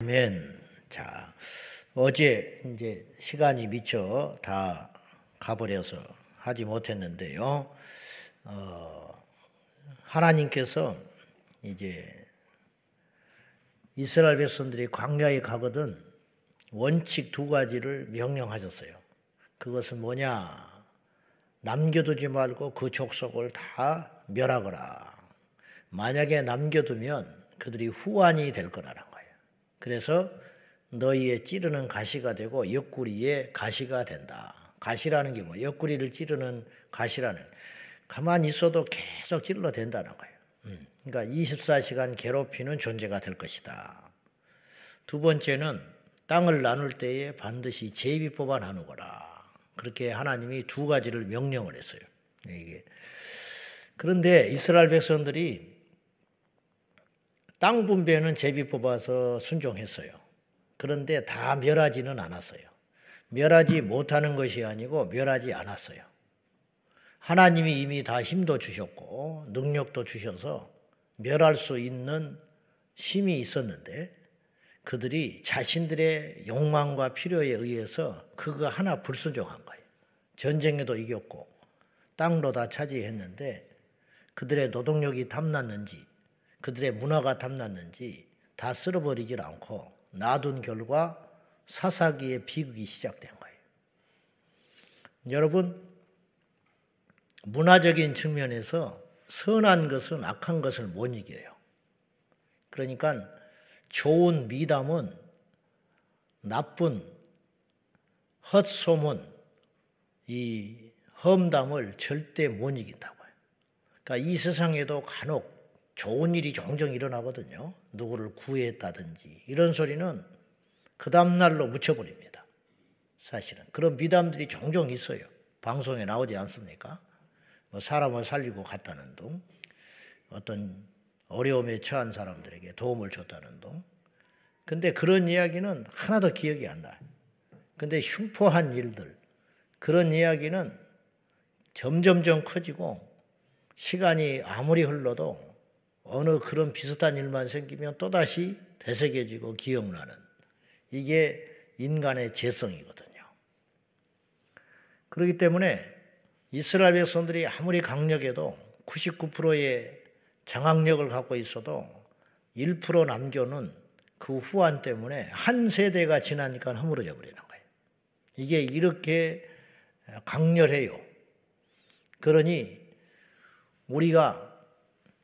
아멘. 자, 어제 이제 시간이 미쳐 다 가버려서 하지 못했는데요. 어, 하나님께서 이제 이스라엘 백성들이 광야에 가거든 원칙 두 가지를 명령하셨어요. 그것은 뭐냐? 남겨두지 말고 그 족속을 다 멸하거라. 만약에 남겨두면 그들이 후환이 될 거예요. 그래서 너희의 찌르는 가시가 되고 옆구리에 가시가 된다. 가시라는 게 뭐? 옆구리를 찌르는 가시라는 가만히 있어도 계속 찔러 된다는 거예요. 음, 그러니까 24시간 괴롭히는 존재가 될 것이다. 두 번째는 땅을 나눌 때에 반드시 제비 뽑아 나누거라. 그렇게 하나님이 두 가지를 명령을 했어요. 이게 그런데 이스라엘 백성들이 땅 분배는 제비 뽑아서 순종했어요. 그런데 다 멸하지는 않았어요. 멸하지 못하는 것이 아니고 멸하지 않았어요. 하나님이 이미 다 힘도 주셨고 능력도 주셔서 멸할 수 있는 힘이 있었는데 그들이 자신들의 욕망과 필요에 의해서 그거 하나 불순종한 거예요. 전쟁에도 이겼고 땅도 다 차지했는데 그들의 노동력이 탐났는지 그들의 문화가 탐났는지 다 쓸어버리질 않고 놔둔 결과 사사기의 비극이 시작된 거예요. 여러분, 문화적인 측면에서 선한 것은 악한 것을 못 이겨요. 그러니까 좋은 미담은 나쁜 헛소문, 이 험담을 절대 못 이긴다고요. 그러니까 이 세상에도 간혹 좋은 일이 종종 일어나거든요. 누구를 구했다든지 이런 소리는 그 다음날로 묻혀버립니다. 사실은. 그런 미담들이 종종 있어요. 방송에 나오지 않습니까? 뭐 사람을 살리고 갔다는 둥, 어떤 어려움에 처한 사람들에게 도움을 줬다는 둥. 근데 그런 이야기는 하나도 기억이 안 나요. 근데 흉포한 일들, 그런 이야기는 점점점 커지고 시간이 아무리 흘러도 어느 그런 비슷한 일만 생기면 또다시 되새겨지고 기억나는 이게 인간의 재성이거든요. 그렇기 때문에 이스라엘 백성들이 아무리 강력해도 99%의 장악력을 갖고 있어도 1% 남겨는 그 후환 때문에 한 세대가 지나니까 허물어져 버리는 거예요. 이게 이렇게 강렬해요. 그러니 우리가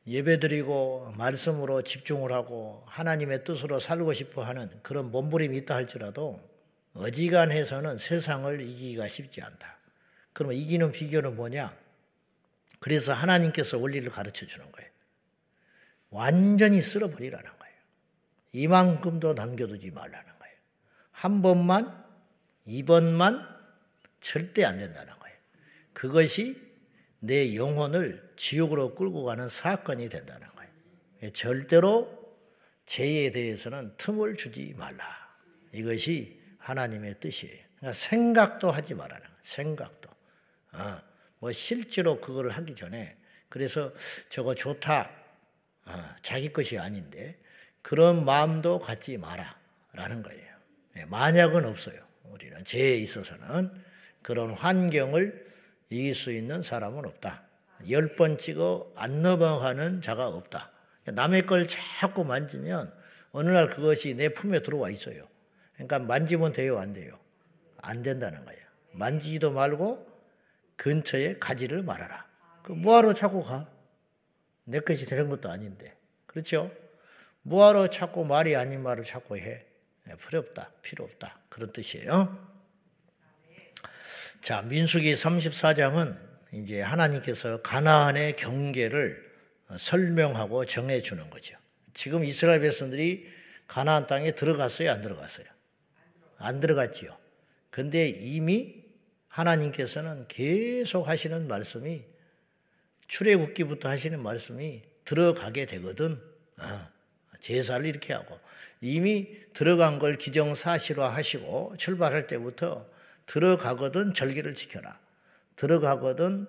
예배드리고 말씀으로 집중을 하고 하나님의 뜻으로 살고 싶어 하는 그런 몸부림이 있다 할지라도 어지간해서는 세상을 이기기가 쉽지 않다. 그러면 이기는 비결은 뭐냐? 그래서 하나님께서 원리를 가르쳐 주는 거예요. 완전히 쓸어버리라는 거예요. 이만큼도 남겨두지 말라는 거예요. 한 번만, 이번만 절대 안 된다는 거예요. 그것이 내 영혼을 지옥으로 끌고 가는 사건이 된다는 거예요. 예, 절대로 죄에 대해서는 틈을 주지 말라. 이것이 하나님의 뜻이에요. 그러니까 생각도 하지 말라는. 생각도. 어, 뭐 실제로 그거를 하기 전에 그래서 저거 좋다. 어, 자기 것이 아닌데 그런 마음도 갖지 마라라는 거예요. 예, 만약은 없어요. 우리는 죄에 있어서는 그런 환경을 이길 수 있는 사람은 없다. 열 번 찍어 안 넘어가는 자가 없다. 남의 걸 자꾸 만지면 어느 날 그것이 내 품에 들어와 있어요. 그러니까 만지면 돼요, 안 돼요? 안 된다는 거예요. 만지지도 말고 근처에 가지를 말아라. 그 뭐하러 자꾸 가? 내 것이 되는 것도 아닌데. 그렇죠? 뭐하러 자꾸 말이 아닌 말을 자꾸 해? 네, 필요 없다. 필요 없다. 그런 뜻이에요. 자, 민수기 34장은 이제 하나님께서 가나안의 경계를 설명하고 정해 주는 거죠. 지금 이스라엘 백성들이 가나안 땅에 들어갔어요, 안 들어갔어요? 안 들어갔지요. 근데 이미 하나님께서는 계속 하시는 말씀이 출애굽기부터 하시는 말씀이 들어가게 되거든. 어, 제사를 이렇게 하고 이미 들어간 걸 기정사실화 하시고 출발할 때부터 들어가거든 절기를 지켜라. 들어가거든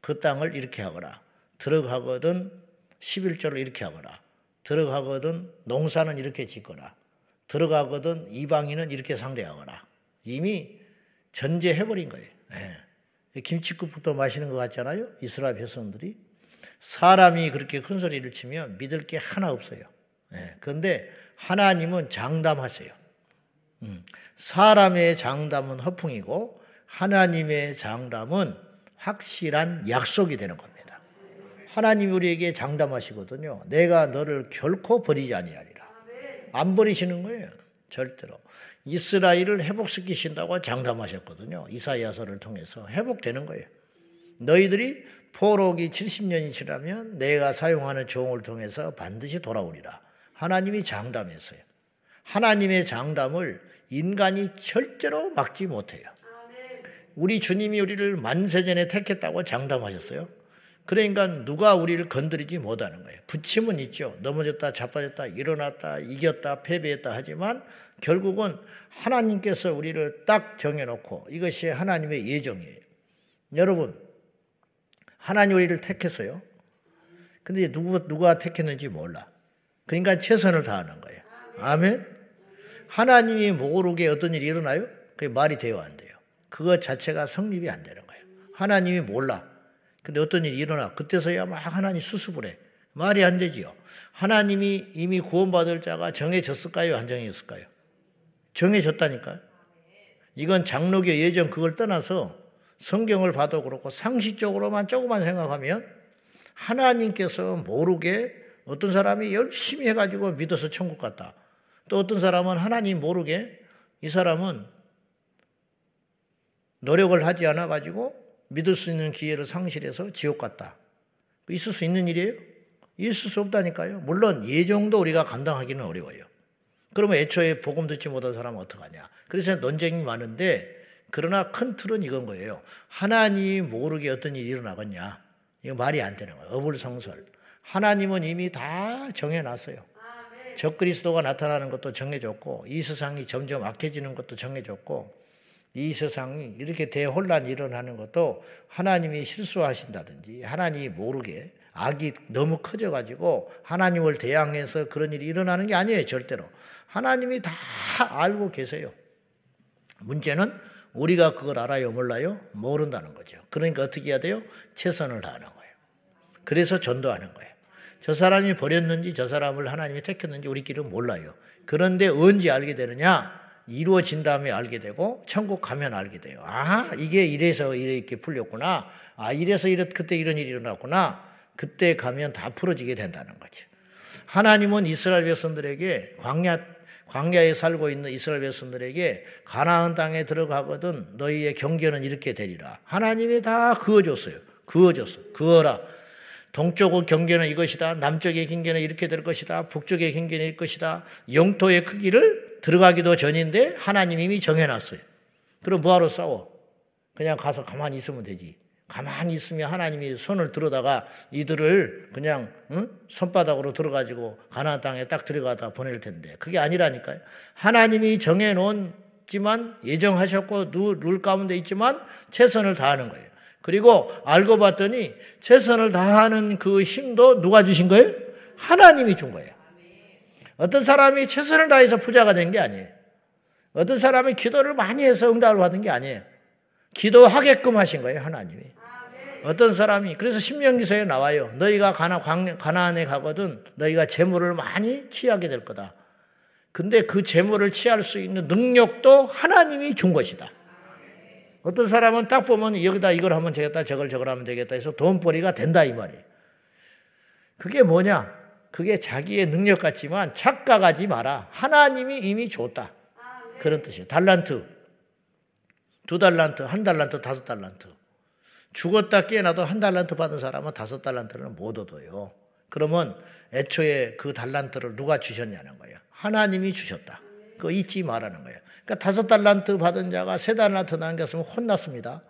그 땅을 이렇게 하거라. 들어가거든 11조를 이렇게 하거라. 들어가거든 농사는 이렇게 짓거라. 들어가거든 이방인은 이렇게 상대하거라. 이미 전제해버린 거예요. 네. 김치국부터 마시는 것 같잖아요. 이스라엘 백성들이. 사람이 그렇게 큰 소리를 치면 믿을 게 하나 없어요. 네. 그런데 하나님은 장담하세요. 음. 사람의 장담은 허풍이고 하나님의 장담은 확실한 약속이 되는 겁니다. 하나님 우리에게 장담하시거든요. 내가 너를 결코 버리지 아니하리라. 안 버리시는 거예요. 절대로. 이스라엘을 회복시키신다고 장담하셨거든요. 이사야서를 통해서 회복되는 거예요. 너희들이 포로기 70년이 지나면 내가 사용하는 종을 통해서 반드시 돌아오리라. 하나님이 장담했어요. 하나님의 장담을 인간이 절대로 막지 못해요. 우리 주님이 우리를 만세전에 택했다고 장담하셨어요. 그러니까 누가 우리를 건드리지 못하는 거예요. 부침은 있죠. 넘어졌다, 자빠졌다, 일어났다, 이겼다, 패배했다 하지만 결국은 하나님께서 우리를 딱 정해놓고 이것이 하나님의 예정이에요. 여러분, 하나님 우리를 택했어요. 근데 누구, 누가 택했는지 몰라. 그러니까 최선을 다하는 거예요. 아멘? 하나님이 모르게 어떤 일이 일어나요? 그게 말이 되어 안 돼요. 그것 자체가 성립이 안 되는 거예요. 하나님이 몰라. 근데 어떤 일이 일어나. 그때서야 막 하나님 수습을 해. 말이 안 되지요. 하나님이 이미 구원받을 자가 정해졌을까요? 안 정해졌을까요? 정해졌다니까요. 이건 장로교 예전 그걸 떠나서 성경을 봐도 그렇고 상식적으로만 조금만 생각하면 하나님께서 모르게 어떤 사람이 열심히 해가지고 믿어서 천국 갔다. 또 어떤 사람은 하나님 모르게 이 사람은 노력을 하지 않아 가지고 믿을 수 있는 기회를 상실해서 지옥 갔다. 있을 수 있는 일이에요? 있을 수 없다니까요. 물론 예정도 우리가 감당하기는 어려워요. 그러면 애초에 복음 듣지 못한 사람은 어떡하냐. 그래서 논쟁이 많은데 그러나 큰 틀은 이건 거예요. 하나님이 모르게 어떤 일이 일어나겠냐. 이거 말이 안 되는 거예요. 어불성설. 하나님은 이미 다 정해놨어요. 적그리스도가 나타나는 것도 정해졌고 이 세상이 점점 악해지는 것도 정해졌고 이 세상이 이렇게 대혼란이 일어나는 것도 하나님이 실수하신다든지 하나님이 모르게 악이 너무 커져가지고 하나님을 대항해서 그런 일이 일어나는 게 아니에요 절대로. 하나님이 다 알고 계세요. 문제는 우리가 그걸 알아요 몰라요? 모른다는 거죠. 그러니까 어떻게 해야 돼요? 최선을 다하는 거예요. 그래서 전도하는 거예요. 저 사람이 버렸는지 저 사람을 하나님이 택했는지 우리끼리는 몰라요. 그런데 언제 알게 되느냐? 이루어진 다음에 알게 되고 천국 가면 알게 돼요. 아 이게 이래서 이렇게 풀렸구나. 아 이래서 이렇 그때 이런 일이 일어났구나. 그때 가면 다 풀어지게 된다는 거죠. 하나님은 이스라엘 백성들에게 광야 광야에 살고 있는 이스라엘 백성들에게 가나안 땅에 들어가거든 너희의 경계는 이렇게 되리라. 하나님이 다 그어줬어요. 그어줬어. 그어라. 동쪽의 경계는 이것이다. 남쪽의 경계는 이렇게 될 것이다. 북쪽의 경계는 이 것이다. 영토의 크기를 들어가기도 전인데 하나님 이미 정해놨어요. 그럼 뭐하러 싸워? 그냥 가서 가만히 있으면 되지. 가만히 있으면 하나님이 손을 들어다가 이들을 그냥 응? 손바닥으로 들어가지고 가나안 땅에 딱 들어가다 보낼 텐데 그게 아니라니까요. 하나님이 정해놓지만 예정하셨고 룰 가운데 있지만 최선을 다하는 거예요. 그리고 알고 봤더니 최선을 다하는 그 힘도 누가 주신 거예요? 하나님이 준 거예요. 어떤 사람이 최선을 다해서 부자가 된 게 아니에요. 어떤 사람이 기도를 많이 해서 응답을 받은 게 아니에요. 기도하게끔 하신 거예요, 하나님이. 어떤 사람이 그래서 신명기서에 나와요. 너희가 가나 가나안에 가거든 너희가 재물을 많이 취하게 될 거다. 근데 그 재물을 취할 수 있는 능력도 하나님이 준 것이다. 어떤 사람은 딱 보면 여기다 이걸 하면 되겠다, 저걸 저걸 하면 되겠다 해서 돈벌이가 된다 이 말이에요. 그게 뭐냐? 그게 자기의 능력 같지만 착각하지 마라. 하나님이 이미 줬다. 그런 뜻이에요. 달란트. 두 달란트, 한 달란트, 다섯 달란트. 죽었다 깨어나도 한 달란트 받은 사람은 다섯 달란트를 못 얻어요. 그러면 애초에 그 달란트를 누가 주셨냐는 거예요. 하나님이 주셨다. 그거 잊지 말라는 거예요. 그러니까 다섯 달란트 받은 자가 세 달란트 남겼으면 혼났습니다.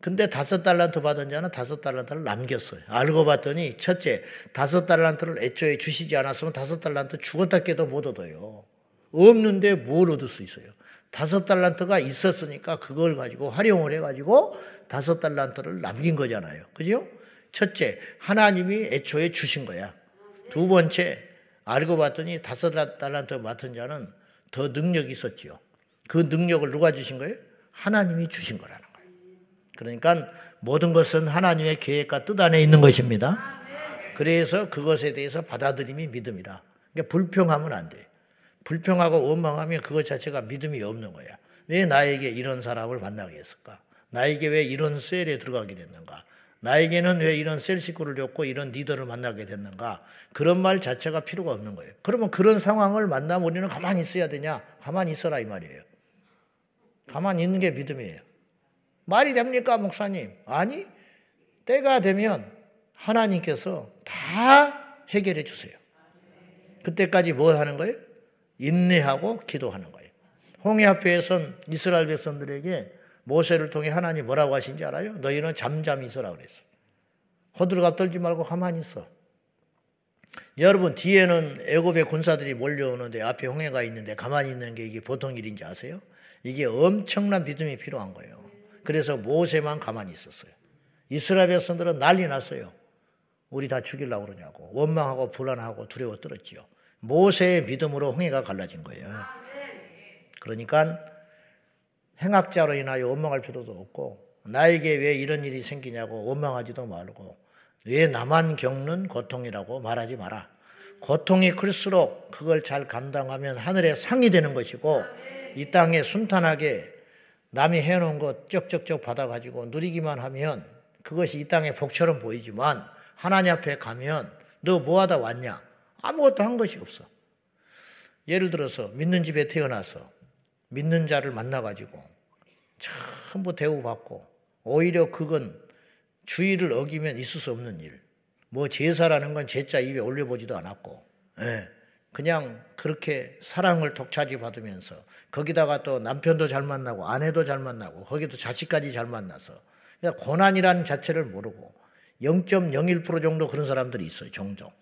근데 다섯 달란트 받은 자는 다섯 달란트를 남겼어요. 알고 봤더니 첫째, 다섯 달란트를 애초에 주시지 않았으면 다섯 달란트 죽었다 깨도 못 얻어요. 없는데 뭘 얻을 수 있어요? 다섯 달란트가 있었으니까 그걸 가지고 활용을 해가지고 다섯 달란트를 남긴 거잖아요. 그죠? 첫째, 하나님이 애초에 주신 거야. 두 번째, 알고 봤더니 다섯 달란트 맡은 자는 더 능력이 있었지요. 그 능력을 누가 주신 거예요? 하나님이 주신 거예요. 그러니까 모든 것은 하나님의 계획과 뜻 안에 있는 것입니다. 그래서 그것에 대해서 받아들임이 믿음이라. 그러니까 불평하면 안 돼. 불평하고 원망하면 그것 자체가 믿음이 없는 거야. 왜 나에게 이런 사람을 만나게 했을까? 나에게 왜 이런 셀에 들어가게 됐는가? 나에게는 왜 이런 셀 식구를 줬고 이런 리더를 만나게 됐는가? 그런 말 자체가 필요가 없는 거예요. 그러면 그런 상황을 만나면 우리는 가만히 있어야 되냐? 가만히 있어라 이 말이에요. 가만히 있는 게 믿음이에요. 말이 됩니까, 목사님? 아니, 때가 되면 하나님께서 다 해결해 주세요. 그때까지 뭘 하는 거예요? 인내하고 기도하는 거예요. 홍해 앞에 선 이스라엘 백성들에게 모세를 통해 하나님 뭐라고 하신지 알아요? 너희는 잠잠히 있어라 그랬어. 호들갑 떨지 말고 가만히 있어. 여러분 뒤에는 애굽의 군사들이 몰려오는데 앞에 홍해가 있는데 가만히 있는 게 이게 보통 일인지 아세요? 이게 엄청난 믿음이 필요한 거예요. 그래서 모세만 가만히 있었어요. 이스라엘 백성들은 난리 났어요. 우리 다 죽이려고 그러냐고. 원망하고 불안하고 두려워 떨었지요. 모세의 믿음으로 홍해가 갈라진 거예요. 그러니까 행악자로 인하여 원망할 필요도 없고 나에게 왜 이런 일이 생기냐고 원망하지도 말고 왜 나만 겪는 고통이라고 말하지 마라. 고통이 클수록 그걸 잘 감당하면 하늘의 상이 되는 것이고 이 땅에 순탄하게 남이 해놓은 것 쩍쩍쩍 받아가지고 누리기만 하면 그것이 이 땅의 복처럼 보이지만 하나님 앞에 가면 너 뭐하다 왔냐? 아무것도 한 것이 없어. 예를 들어서 믿는 집에 태어나서 믿는 자를 만나가지고 전부 대우받고 오히려 그건 주의를 어기면 있을 수 없는 일. 뭐 제사라는 건 제자 입에 올려보지도 않았고, 예, 그냥 그렇게 사랑을 독차지 받으면서 거기다가 또 남편도 잘 만나고 아내도 잘 만나고 거기도 자식까지 잘 만나서 그냥 고난이라는 자체를 모르고 0.01% 정도 그런 사람들이 있어요, 종종.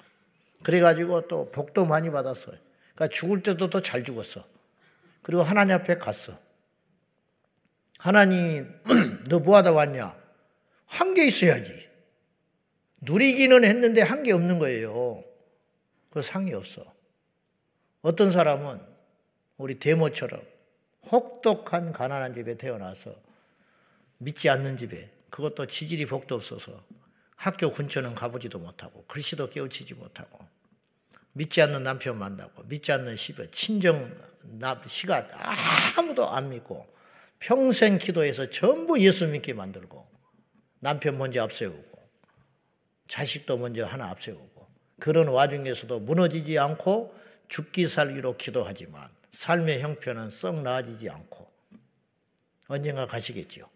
그래가지고 또 복도 많이 받았어요. 그러니까 죽을 때도 더 잘 죽었어. 그리고 하나님 앞에 갔어. 하나님, 너 뭐하다 왔냐? 한 게 있어야지. 누리기는 했는데 한 게 없는 거예요. 그 상이 없어. 어떤 사람은 우리 데모처럼 혹독한 가난한 집에 태어나서 믿지 않는 집에 그것도 지질이 복도 없어서 학교 근처는 가보지도 못하고 글씨도 깨우치지 못하고 믿지 않는 남편 만나고 믿지 않는 시부 친정 시가 아무도 안 믿고 평생 기도해서 전부 예수 믿게 만들고 남편 먼저 앞세우고 자식도 먼저 하나 앞세우고 그런 와중에서도 무너지지 않고 죽기 살기로 기도하지만 삶의 형편은 썩 나아지지 않고 언젠가 가시겠죠.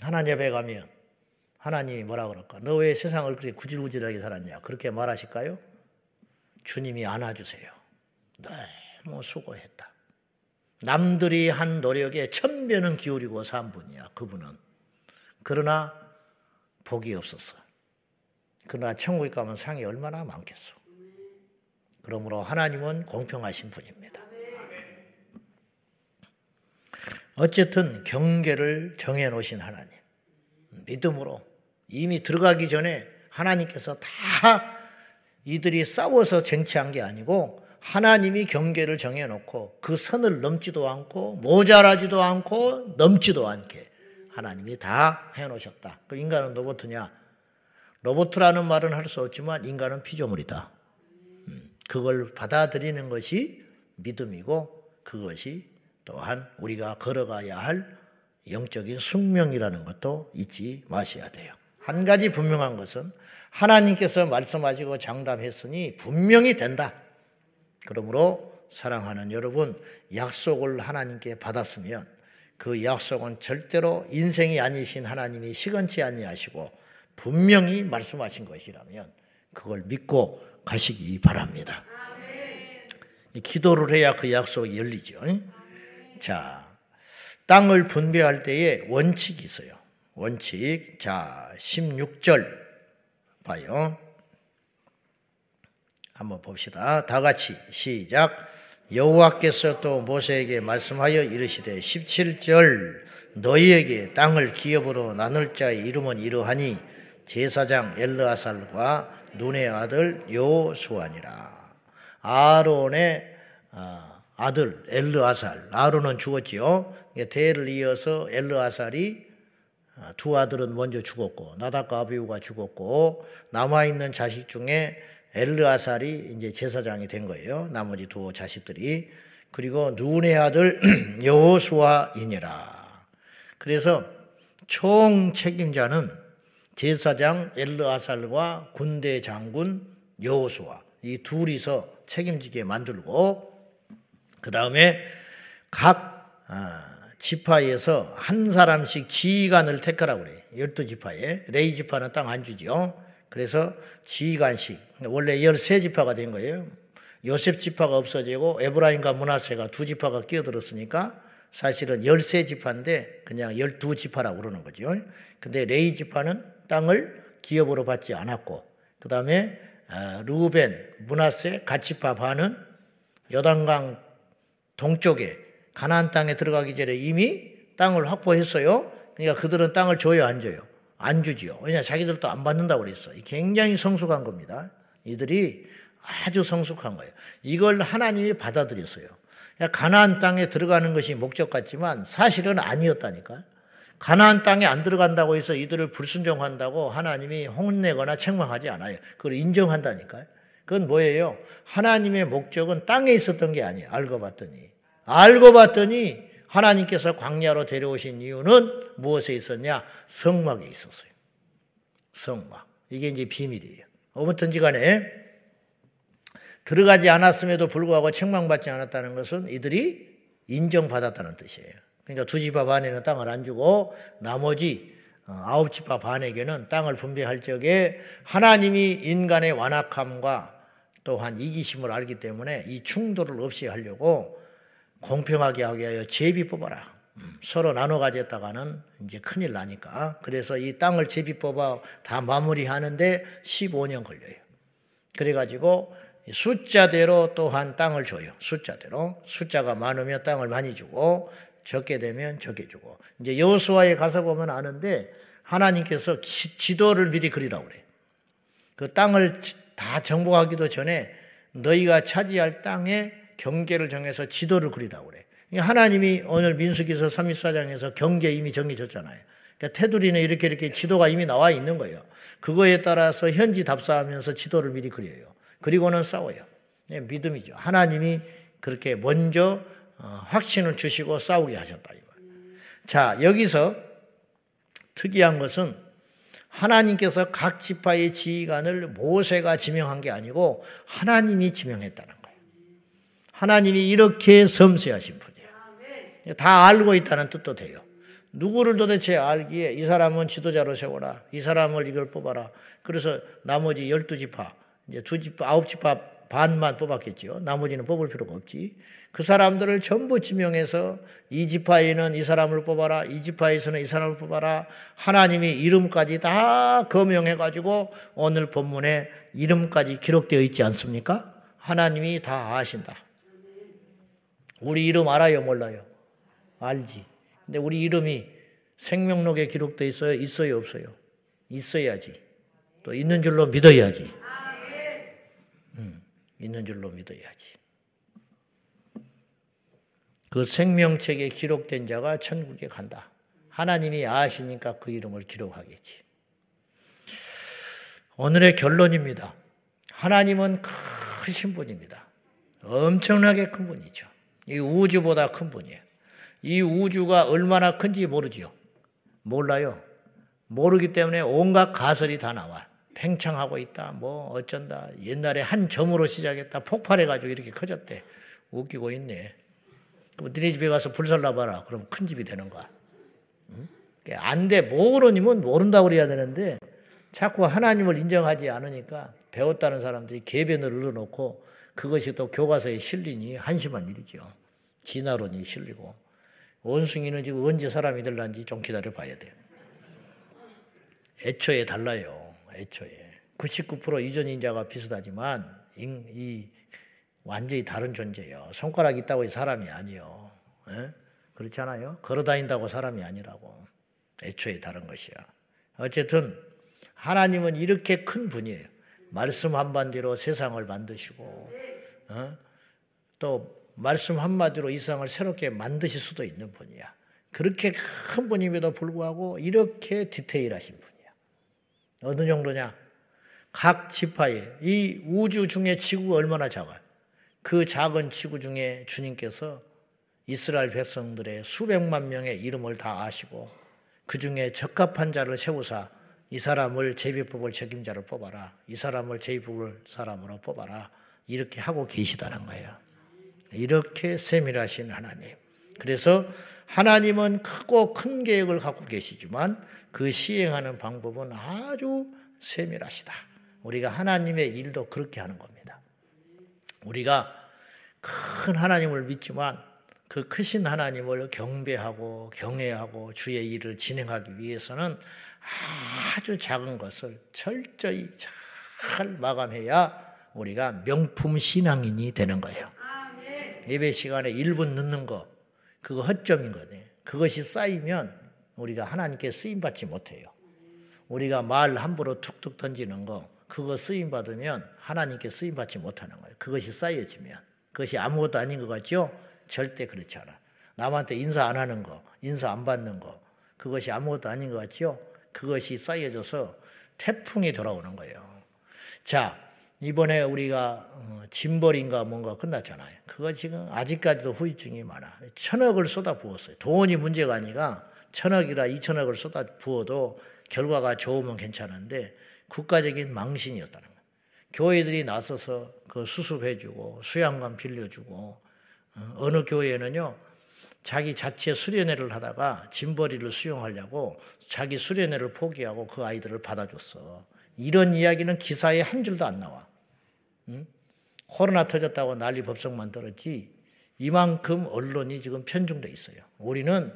하나님 앞에 가면 하나님이 뭐라 그럴까? 너 왜 세상을 그렇게 구질구질하게 살았냐? 그렇게 말하실까요? 주님이 안아주세요. 너무 수고했다. 남들이 한 노력에 천배는 기울이고 산 분이야, 그분은. 그러나 복이 없었어. 그러나 천국에 가면 상이 얼마나 많겠어. 그러므로 하나님은 공평하신 분입니다. 어쨌든 경계를 정해 놓으신 하나님. 믿음으로 이미 들어가기 전에 하나님께서 다 이들이 싸워서 쟁취한 게 아니고 하나님이 경계를 정해 놓고 그 선을 넘지도 않고 모자라지도 않고 넘지도 않게 하나님이 다 해 놓으셨다. 그 인간은 로봇이냐? 로봇이라는 말은 할 수 없지만 인간은 피조물이다. 음, 그걸 받아들이는 것이 믿음이고 그것이 또한 우리가 걸어가야 할 영적인 숙명이라는 것도 잊지 마셔야 돼요. 한 가지 분명한 것은 하나님께서 말씀하시고 장담했으니 분명히 된다. 그러므로 사랑하는 여러분, 약속을 하나님께 받았으면 그 약속은 절대로 인생이 아니신 하나님이 시건치 아니하시고 분명히 말씀하신 것이라면 그걸 믿고 가시기 바랍니다. 기도를 해야 그 약속이 열리죠. 자, 땅을 분배할 때에 원칙이 있어요. 원칙. 자, 16절 봐요. 한번 봅시다. 다 같이 시작. 여호와께서 또 모세에게 말씀하여 이르시되 17절 너희에게 땅을 기업으로 나눌 자의 이름은 이러하니 제사장 엘르아살과 눈의 아들 요수아니라. 아론의 아, 아들 엘르아살 아론은 죽었지요. 대를 이어서 엘르아살이 아, 두 아들은 먼저 죽었고 나답과 아비우가 죽었고 남아 있는 자식 중에 엘르아살이 이제 제사장이 된 거예요. 나머지 두 자식들이 그리고 눈의 아들 여호수아이니라. 그래서 총 책임자는 제사장 엘르아살과 군대 장군 여호수아 이 둘이서 책임지게 만들고 그 다음에 각 아, 지파에서 한 사람씩 지휘관을 택하라고 그래. 열두 지파에 레이 지파는 땅 안 주죠. 그래서 지휘관씩 원래 열세 지파가 된 거예요. 요셉 지파가 없어지고 에브라임과 문하세가 두 지파가 끼어들었으니까 사실은 열세 지파인데 그냥 열두 지파라고 그러는 거죠. 근데 레이 지파는 땅을 기업으로 받지 않았고 그 다음에 아, 루벤, 문하세, 가치파 반은 여단강 동쪽에 가나안 땅에 들어가기 전에 이미 땅을 확보했어요. 그러니까 그들은 땅을 줘요, 안 줘요? 안 주지요. 왜냐 자기들도 안 받는다고 그랬어. 굉장히 성숙한 겁니다. 이들이 아주 성숙한 거예요. 이걸 하나님이 받아들였어요. 가나안 땅에 들어가는 것이 목적 같지만 사실은 아니었다니까. 가나안 땅에 안 들어간다고 해서 이들을 불순종한다고 하나님이 혼내거나 책망하지 않아요. 그걸 인정한다니까요. 그건 뭐예요? 하나님의 목적은 땅에 있었던 게 아니에요. 알고 봤더니. 알고 봤더니 하나님께서 광야로 데려오신 이유는 무엇에 있었냐? 성막에 있었어요. 성막. 이게 이제 비밀이에요. 어무튼지 간에 들어가지 않았음에도 불구하고 책망받지 않았다는 것은 이들이 인정받았다는 뜻이에요. 그러니까 두 집합 반에는 땅을 안 주고 나머지 어, 아홉 집합 반에게는 땅을 분배할 적에 하나님이 인간의 완악함과 또한 이기심을 알기 때문에 이 충돌을 없이 하려고 공평하게 하기 위하여 제비 뽑아라. 음, 서로 나눠 가졌다가는 이제 큰일 나니까. 그래서 이 땅을 제비 뽑아 다 마무리하는데 15년 걸려요. 그래가지고 숫자대로 또한 땅을 줘요. 숫자대로. 숫자가 많으면 땅을 많이 주고 적게 되면 적게 주고. 이제 여호수아에 가서 보면 아는데 하나님께서 지 도를 미리 그리라고 그래. 그 땅을 다 정복하기도 전에 너희가 차지할 땅의 경계를 정해서 지도를 그리라고 그래. 하나님이 오늘 민수기서 34장에서 경계 이미 정해졌잖아요. 그러니까 테두리는 이렇게 이렇게 지도가 이미 나와 있는 거예요. 그거에 따라서 현지 답사하면서 지도를 미리 그려요. 그리고는 싸워요. 네, 믿음이죠. 하나님이 그렇게 먼저 어, 확신을 주시고 싸우게 하셨다 자, 여기서 특이한 것은 하나님께서 각 지파의 지휘관을 모세가 지명한 게 아니고 하나님이 지명했다는 거예요. 하나님이 이렇게 섬세하신 분이에요. 다 알고 있다는 뜻도 돼요. 누구를 도대체 알기에 이 사람은 지도자로 세워라. 이 사람을 이걸 뽑아라. 그래서 나머지 열두 지파, 이제 두 지파, 아홉 지파 반만 뽑았겠죠. 나머지는 뽑을 필요가 없지. 그 사람들을 전부 지명해서 이 지파에는 이 사람을 뽑아라. 이 지파에서는 이 사람을 뽑아라. 하나님이 이름까지 다 거명해 가지고 오늘 본문에 이름까지 기록되어 있지 않습니까? 하나님이 다 아신다. 우리 이름 알아요, 몰라요? 알지. 근데 우리 이름이 생명록에 기록되어 있어요? 있어요, 없어요? 있어야지. 또 있는 줄로 믿어야지. 음, 있는 줄로 믿어야지. 그 생명책에 기록된 자가 천국에 간다. 하나님이 아시니까 그 이름을 기록하겠지. 오늘의 결론입니다. 하나님은 크신 분입니다. 엄청나게 큰 분이죠. 이 우주보다 큰 분이에요. 이 우주가 얼마나 큰지 모르지요. 몰라요. 모르기 때문에 온갖 가설이 다 나와. 팽창하고 있다. 뭐 어쩐다. 옛날에 한 점으로 시작했다. 폭발해가지고 이렇게 커졌대. 웃기고 있네. 그럼 너네 집에 가서 불살 놔봐라. 그럼 큰 집이 되는 거야. 응? 안 돼. 모르니면 모른다고 그래야 되는데 자꾸 하나님을 인정하지 않으니까 배웠다는 사람들이 개변을 늘어놓고 그것이 또 교과서에 실리니 한심한 일이죠. 진화론이 실리고. 원숭이는 지금 언제 사람이 될란지 좀 기다려 봐야 돼요. 애초에 달라요. 애초에. 99% 이전 인자가 비슷하지만 이 완전히 다른 존재예요. 손가락 있다고 사람이 아니요. 에? 그렇지 않아요? 걸어 다닌다고 사람이 아니라고. 애초에 다른 것이야. 어쨌든 하나님은 이렇게 큰 분이에요. 말씀 한반대로 세상을 만드시고 어? 또 말씀 한마디로 이상을 새롭게 만드실 수도 있는 분이야. 그렇게 큰 분임에도 불구하고 이렇게 디테일하신 분이야. 어느 정도냐? 각 지파에 이 우주 중에 지구가 얼마나 작아요. 그 작은 지구 중에 주님께서 이스라엘 백성들의 수백만 명의 이름을 다 아시고 그 중에 적합한 자를 세우사 이 사람을 제비뽑을 책임자를 뽑아라. 이 사람을 제비뽑을 사람으로 뽑아라. 이렇게 하고 계시다는 거예요. 이렇게 세밀하신 하나님. 그래서 하나님은 크고 큰 계획을 갖고 계시지만 그 시행하는 방법은 아주 세밀하시다. 우리가 하나님의 일도 그렇게 하는 겁니다. 우리가 큰 하나님을 믿지만 그 크신 하나님을 경배하고 경외하고 주의 일을 진행하기 위해서는 아주 작은 것을 철저히 잘 마감해야 우리가 명품 신앙인이 되는 거예요. 예배 시간에 1분 늦는 거, 그거 허점인 거네. 그것이 쌓이면 우리가 하나님께 쓰임 받지 못해요. 우리가 말 함부로 툭툭 던지는 거, 그거 쓰임 받으면 하나님께 쓰임 받지 못하는 거예요. 그것이 쌓여지면. 그것이 아무것도 아닌 것 같죠? 절대 그렇지 않아. 남한테 인사 안 하는 거, 인사 안 받는 거, 그것이 아무것도 아닌 것 같죠? 그것이 쌓여져서 태풍이 돌아오는 거예요. 자, 이번에 우리가 어, 짐벌인가 뭔가 끝났잖아요. 그거 지금 아직까지도 후유증이 많아. 천억을 쏟아 부었어요. 돈이 문제가 아니라 천억이라 이천억을 쏟아 부어도 결과가 좋으면 괜찮은데 국가적인 망신이었다는 거예요. 교회들이 나서서 그 수습해주고 수양관 빌려주고 어, 어느 교회는요 자기 자체 수련회를 하다가 짐벌이를 수용하려고 자기 수련회를 포기하고 그 아이들을 받아줬어. 이런 이야기는 기사에 한 줄도 안 나와. 응? 코로나 터졌다고 난리 법석만 들었지 이만큼 언론이 지금 편중돼 있어요. 우리는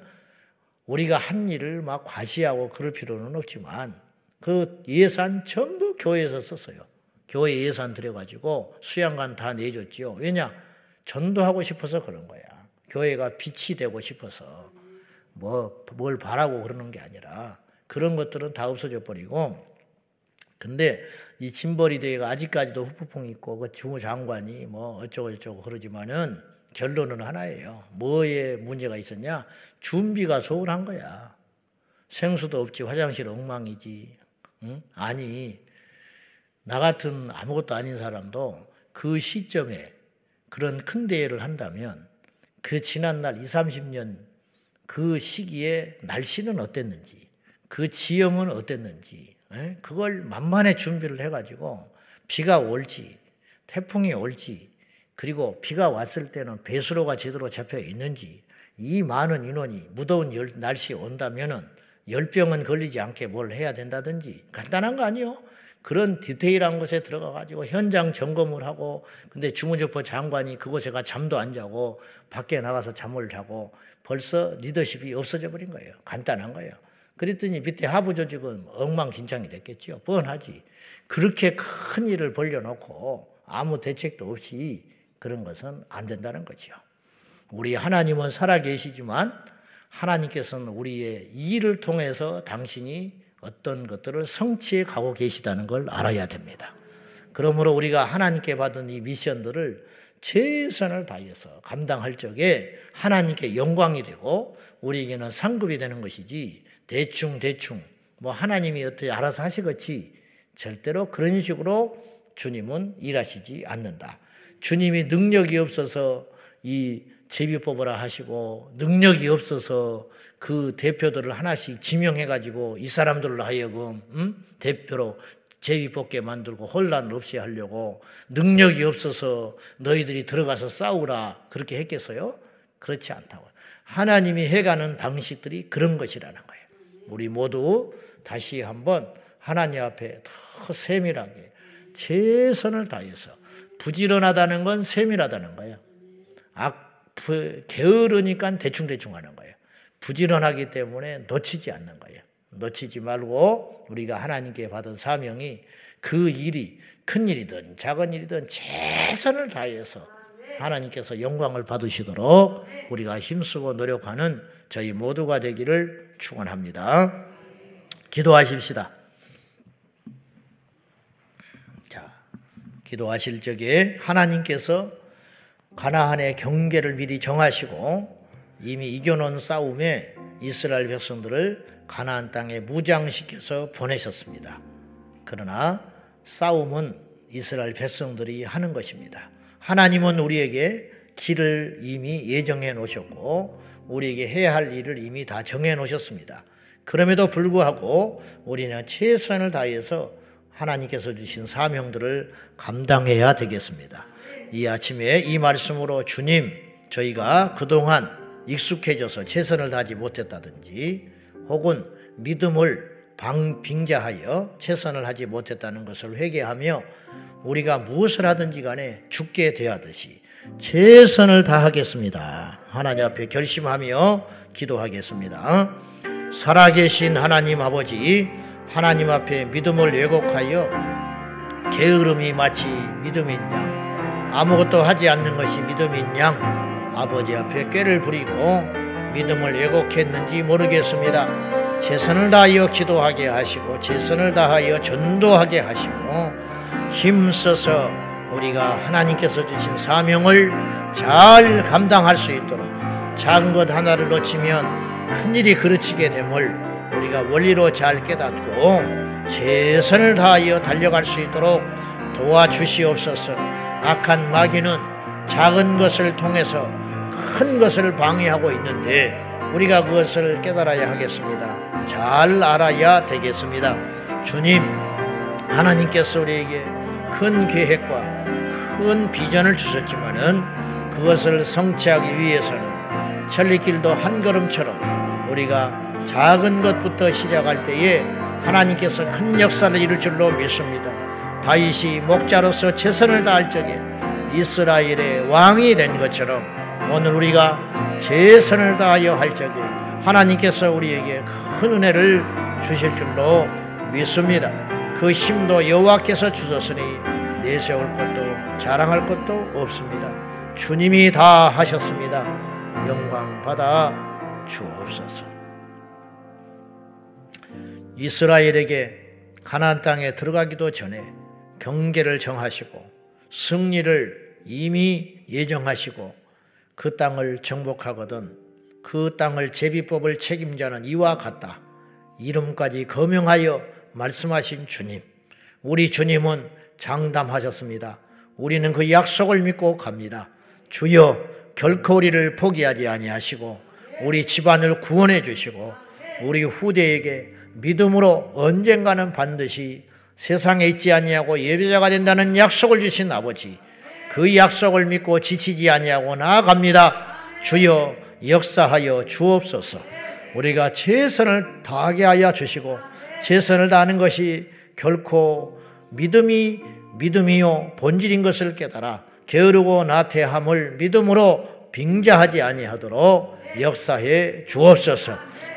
우리가 한 일을 막 과시하고 그럴 필요는 없지만 그 예산 전부 교회에서 썼어요. 교회 예산 들여가지고 수양관 다 내줬지요. 왜냐? 전도하고 싶어서 그런 거야. 교회가 빛이 되고 싶어서 뭐 뭘 바라고 그러는 게 아니라 그런 것들은 다 없어져 버리고 근데 이 짐벌이 대회가 아직까지도 후폭풍이 있고 그 주무장관이 뭐 어쩌고 저쩌고 그러지만은 결론은 하나예요. 뭐에 문제가 있었냐? 준비가 소홀한 거야. 생수도 없지 화장실 엉망이지. 응? 아니 나 같은 아무것도 아닌 사람도 그 시점에 그런 큰 대회를 한다면 그 지난날 2, 30년 그 시기에 날씨는 어땠는지, 그 지형은 어땠는지, 예? 그걸 만만히 준비를 해가지고 비가 올지, 태풍이 올지, 그리고 비가 왔을 때는 배수로가 제대로 잡혀 있는지, 이 많은 인원이 무더운 날씨 온다면은 열병은 걸리지 않게 뭘 해야 된다든지 간단한 거 아니요? 그런 디테일한 것에 들어가 가지고 현장 점검을 하고 근데 주무조포 장관이 그곳에 가 잠도 안 자고 밖에 나가서 잠을 자고 벌써 리더십이 없어져 버린 거예요. 간단한 거예요. 그랬더니 밑에 하부 조직은 엉망진창이 됐겠죠. 뻔하지. 그렇게 큰 일을 벌려놓고 아무 대책도 없이 그런 것은 안 된다는 거죠. 우리 하나님은 살아계시지만 하나님께서는 우리의 일을 통해서 당신이 어떤 것들을 성취해 가고 계시다는 걸 알아야 됩니다. 그러므로 우리가 하나님께 받은 이 미션들을 최선을 다해서 감당할 적에 하나님께 영광이 되고 우리에게는 상급이 되는 것이지 대충 대충 뭐 하나님이 어떻게 알아서 하시겠지 절대로 그런 식으로 주님은 일하시지 않는다. 주님이 능력이 없어서 이 제비 뽑으라 하시고 능력이 없어서 그 대표들을 하나씩 지명해가지고 이 사람들로 하여금 음? 대표로 제비 뽑게 만들고 혼란 없이 하려고 능력이 없어서 너희들이 들어가서 싸우라 그렇게 했겠어요? 그렇지 않다고. 하나님이 해가는 방식들이 그런 것이라는 거예요. 우리 모두 다시 한번 하나님 앞에 더 세밀하게 최선을 다해서 부지런하다는 건 세밀하다는 거예요. 악 게으르니까 대충대충 하는 거예요. 부지런하기 때문에 놓치지 않는 거예요. 놓치지 말고 우리가 하나님께 받은 사명이 그 일이 큰 일이든 작은 일이든 최선을 다해서 하나님께서 영광을 받으시도록 우리가 힘쓰고 노력하는 저희 모두가 되기를 축원합니다. 기도하십시다. 기도하실 적에 하나님께서 가나안의 경계를 미리 정하시고 이미 이겨놓은 싸움에 이스라엘 백성들을 가나안 땅에 무장시켜서 보내셨습니다. 그러나 싸움은 이스라엘 백성들이 하는 것입니다. 하나님은 우리에게 길을 이미 예정해 놓으셨고 우리에게 해야 할 일을 이미 다 정해 놓으셨습니다. 그럼에도 불구하고 우리는 최선을 다해서 하나님께서 주신 사명들을 감당해야 되겠습니다. 이 아침에 이 말씀으로 주님, 저희가 그동안 익숙해져서 최선을 다하지 못했다든지 혹은 믿음을 방, 빙자하여 최선을 하지 못했다는 것을 회개하며 우리가 무엇을 하든지 간에 죽게 대하듯이 최선을 다하겠습니다. 하나님 앞에 결심하며 기도하겠습니다. 살아계신 하나님 아버지, 하나님 앞에 믿음을 왜곡하여 게으름이 마치 믿음인 양, 아무것도 하지 않는 것이 믿음인 양, 아버지 앞에 꾀를 부리고 믿음을 왜곡했는지 모르겠습니다. 최선을 다하여 기도하게 하시고, 최선을 다하여 전도하게 하시고, 힘써서 우리가 하나님께서 주신 사명을 잘 감당할 수 있도록 작은 것 하나를 놓치면 큰일이 그르치게 됨을 우리가 원리로 잘 깨닫고 최선을 다하여 달려갈 수 있도록 도와주시옵소서 악한 마귀는 작은 것을 통해서 큰 것을 방해하고 있는데 우리가 그것을 깨달아야 하겠습니다. 잘 알아야 되겠습니다. 주님, 하나님께서 우리에게 큰 계획과 큰 비전을 주셨지만은 그것을 성취하기 위해서는 천리길도 한 걸음처럼 우리가 작은 것부터 시작할 때에 하나님께서 큰 역사를 이룰 줄로 믿습니다. 다윗이 목자로서 최선을 다할 적에 이스라엘의 왕이 된 것처럼 오늘 우리가 최선을 다하여 할 적에 하나님께서 우리에게 큰 은혜를 주실 줄로 믿습니다. 그 힘도 여호와께서 주셨으니 내세울 것도 자랑할 것도 없습니다. 주님이 다 하셨습니다. 영광 받아 주옵소서. 이스라엘에게 가나안 땅에 들어가기도 전에 경계를 정하시고 승리를 이미 예정하시고 그 땅을 정복하거든 그 땅을 제비법을 책임자는 이와 같다. 이름까지 거명하여 말씀하신 주님. 우리 주님은 장담하셨습니다. 우리는 그 약속을 믿고 갑니다. 주여 결코 우리를 포기하지 아니하시고 우리 집안을 구원해 주시고 우리 후대에게 믿음으로 언젠가는 반드시 세상에 있지 아니하고 예배자가 된다는 약속을 주신 아버지 그 약속을 믿고 지치지 아니하고 나아갑니다. 주여 역사하여 주옵소서. 우리가 최선을 다하게 하여 주시고 최선을 다하는 것이 결코 믿음이 믿음이요 본질인 것을 깨달아 게으르고 나태함을 믿음으로 빙자하지 아니하도록 역사해 주옵소서.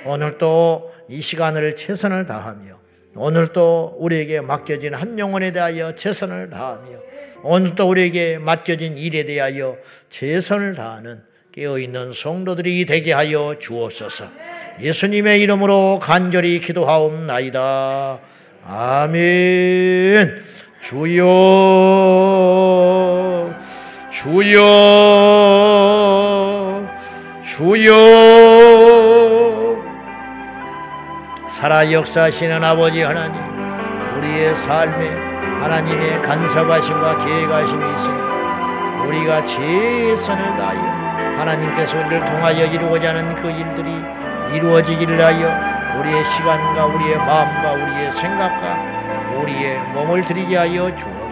오늘 또 이 시간을 최선을 다하며 오늘 또 우리에게 맡겨진 한 영혼에 대하여 최선을 다하며 오늘 또 우리에게 맡겨진 일에 대하여 최선을 다하는 깨어있는 성도들이 되게 하여 주옵소서. 예수님의 이름으로 간절히 기도하옵나이다. 아멘. 주여, 주여, 주여. 살아 역사하시는 아버지 하나님, 우리의 삶에 하나님의 간섭하심과 계획하심이 있으니 우리가 최선을 다하여 하나님께서 우리를 통하여 이루고자 하는 그 일들이 이루어지기를 하여 우리의 시간과 우리의 마음과 우리의 생각과 우리의 몸을 드리게 하여 주옵소서.